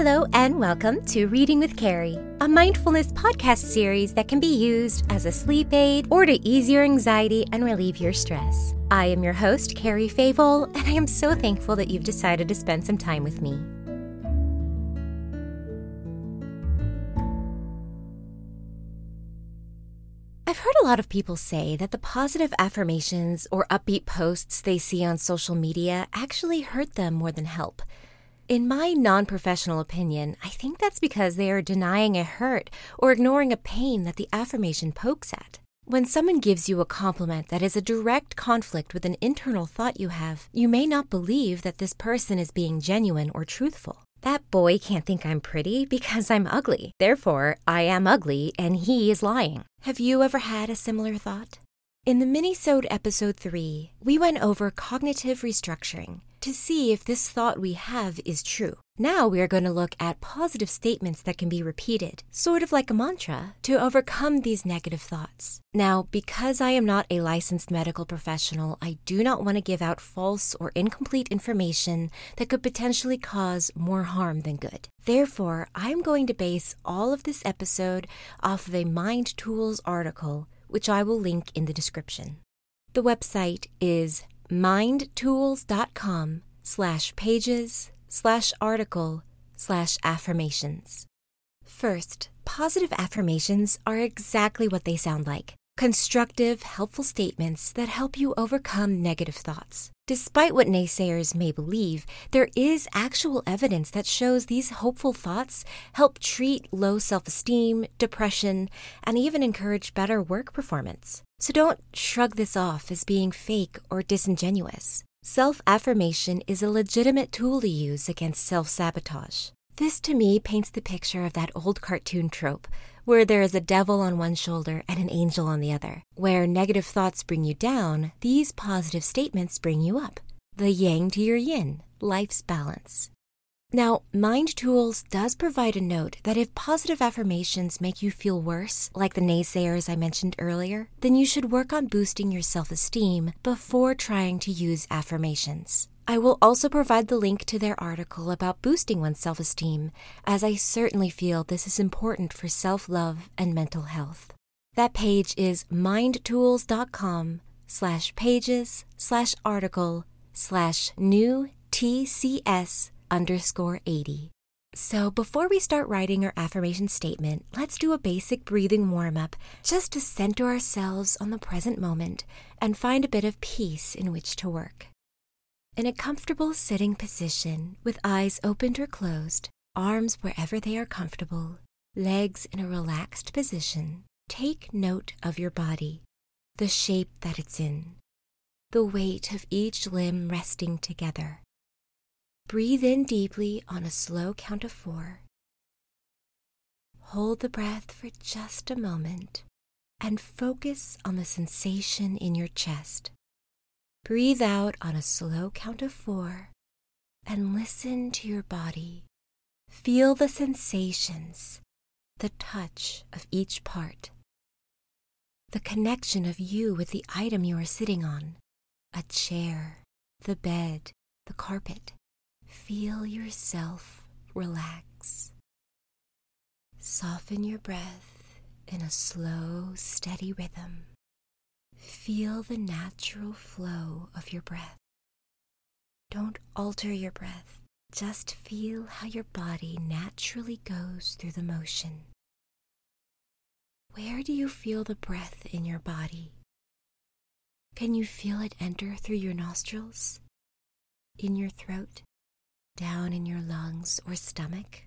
Hello, and welcome to Reading with Carrie, a mindfulness podcast series that can be used as a sleep aid or to ease your anxiety and relieve your stress. I am your host, Carrie Favol, and I am so thankful that you've decided to spend some time with me. I've heard a lot of people say that the positive affirmations or upbeat posts they see on social media actually hurt them more than help. In my non professional opinion, I think that's because they are denying a hurt or ignoring a pain that the affirmation pokes at. When someone gives you a compliment that is a direct conflict with an internal thought you have, you may not believe that this person is being genuine or truthful. That boy can't think I'm pretty because I'm ugly. Therefore, I am ugly and he is lying. Have you ever had a similar thought? In the Minisode episode 3, we went over cognitive restructuring to see if this thought we have is true. Now we are going to look at positive statements that can be repeated, sort of like a mantra, to overcome these negative thoughts. Now, because I am not a licensed medical professional, I do not want to give out false or incomplete information that could potentially cause more harm than good. Therefore, I am going to base all of this episode off of a Mind Tools article, which I will link in the description. The website is mindtools.com slash pages slash article slash affirmations. First, positive affirmations are exactly what they sound like constructive, helpful statements that help you overcome negative thoughts. Despite what naysayers may believe, there is actual evidence that shows these hopeful thoughts help treat low self esteem, depression, and even encourage better work performance. So don't shrug this off as being fake or disingenuous. Self affirmation is a legitimate tool to use against self sabotage. This to me paints the picture of that old cartoon trope where there is a devil on one shoulder and an angel on the other. Where negative thoughts bring you down, these positive statements bring you up. The yang to your yin, life's balance. Now, Mind Tools does provide a note that if positive affirmations make you feel worse, like the naysayers I mentioned earlier, then you should work on boosting your self esteem before trying to use affirmations. I will also provide the link to their article about boosting one's self esteem, as I certainly feel this is important for self love and mental health. That page is mindtools.com slash pages slash article slash new TCS underscore 80. So before we start writing our affirmation statement, let's do a basic breathing warm up just to center ourselves on the present moment and find a bit of peace in which to work. In a comfortable sitting position with eyes opened or closed, arms wherever they are comfortable, legs in a relaxed position, take note of your body, the shape that it's in, the weight of each limb resting together Breathe in deeply on a slow count of four. Hold the breath for just a moment and focus on the sensation in your chest. Breathe out on a slow count of four and listen to your body. Feel the sensations, the touch of each part, the connection of you with the item you are sitting on a chair, the bed, the carpet. Feel yourself relax. Soften your breath in a slow, steady rhythm. Feel the natural flow of your breath. Don't alter your breath. Just feel how your body naturally goes through the motion. Where do you feel the breath in your body? Can you feel it enter through your nostrils? In your throat? down in your lungs or stomach.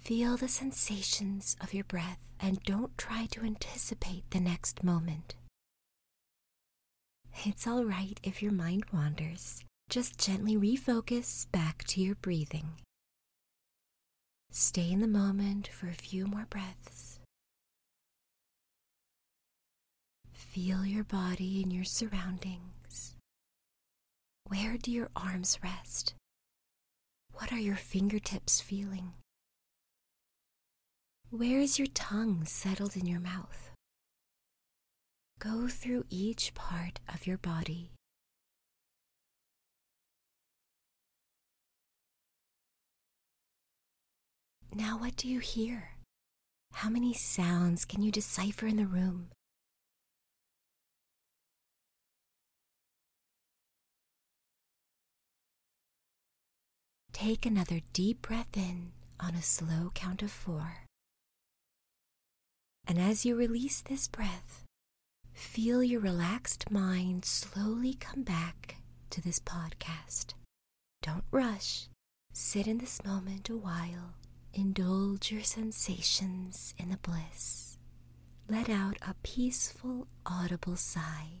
Feel the sensations of your breath and don't try to anticipate the next moment. It's all right if your mind wanders. Just gently refocus back to your breathing. Stay in the moment for a few more breaths. Feel your body and your surroundings. Where do your arms rest? What are your fingertips feeling? Where is your tongue settled in your mouth? Go through each part of your body. Now, what do you hear? How many sounds can you decipher in the room? Take another deep breath in on a slow count of four. And as you release this breath, feel your relaxed mind slowly come back to this podcast. Don't rush. Sit in this moment a while. Indulge your sensations in the bliss. Let out a peaceful, audible sigh.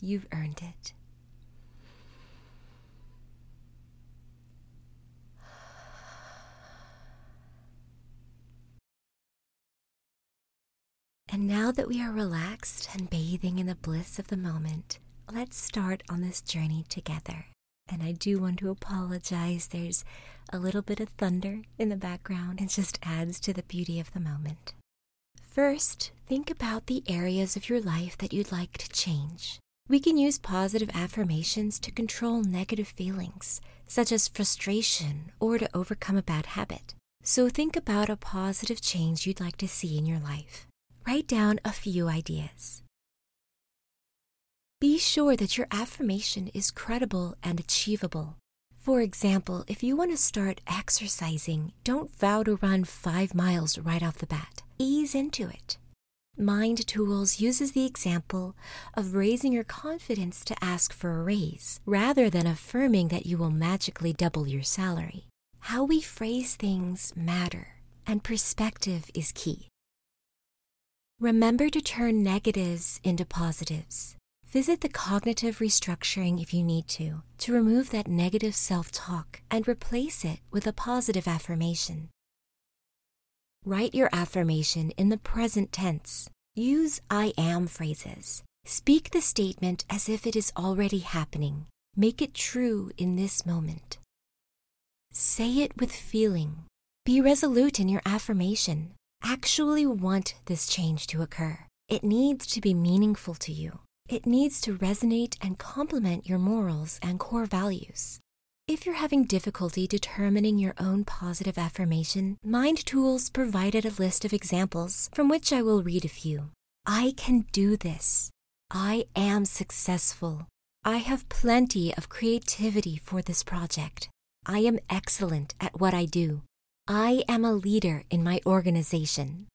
You've earned it. And now that we are relaxed and bathing in the bliss of the moment, let's start on this journey together. And I do want to apologize. There's a little bit of thunder in the background. It just adds to the beauty of the moment. First, think about the areas of your life that you'd like to change. We can use positive affirmations to control negative feelings, such as frustration or to overcome a bad habit. So think about a positive change you'd like to see in your life. Write down a few ideas. Be sure that your affirmation is credible and achievable. For example, if you want to start exercising, don't vow to run five miles right off the bat. Ease into it. Mind Tools uses the example of raising your confidence to ask for a raise, rather than affirming that you will magically double your salary. How we phrase things matter, and perspective is key. Remember to turn negatives into positives. Visit the cognitive restructuring if you need to, to remove that negative self talk and replace it with a positive affirmation. Write your affirmation in the present tense. Use I am phrases. Speak the statement as if it is already happening. Make it true in this moment. Say it with feeling. Be resolute in your affirmation actually want this change to occur. It needs to be meaningful to you. It needs to resonate and complement your morals and core values. If you're having difficulty determining your own positive affirmation, Mind Tools provided a list of examples from which I will read a few. I can do this. I am successful. I have plenty of creativity for this project. I am excellent at what I do. I am a leader in my organization.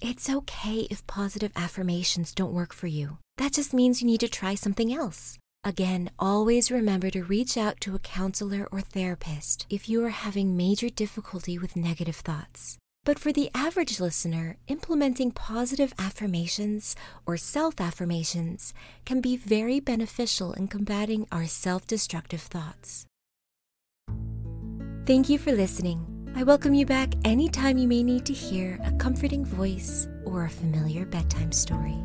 It's okay if positive affirmations don't work for you. That just means you need to try something else. Again, always remember to reach out to a counselor or therapist if you are having major difficulty with negative thoughts. But for the average listener, implementing positive affirmations or self affirmations can be very beneficial in combating our self destructive thoughts. Thank you for listening. I welcome you back anytime you may need to hear a comforting voice or a familiar bedtime story.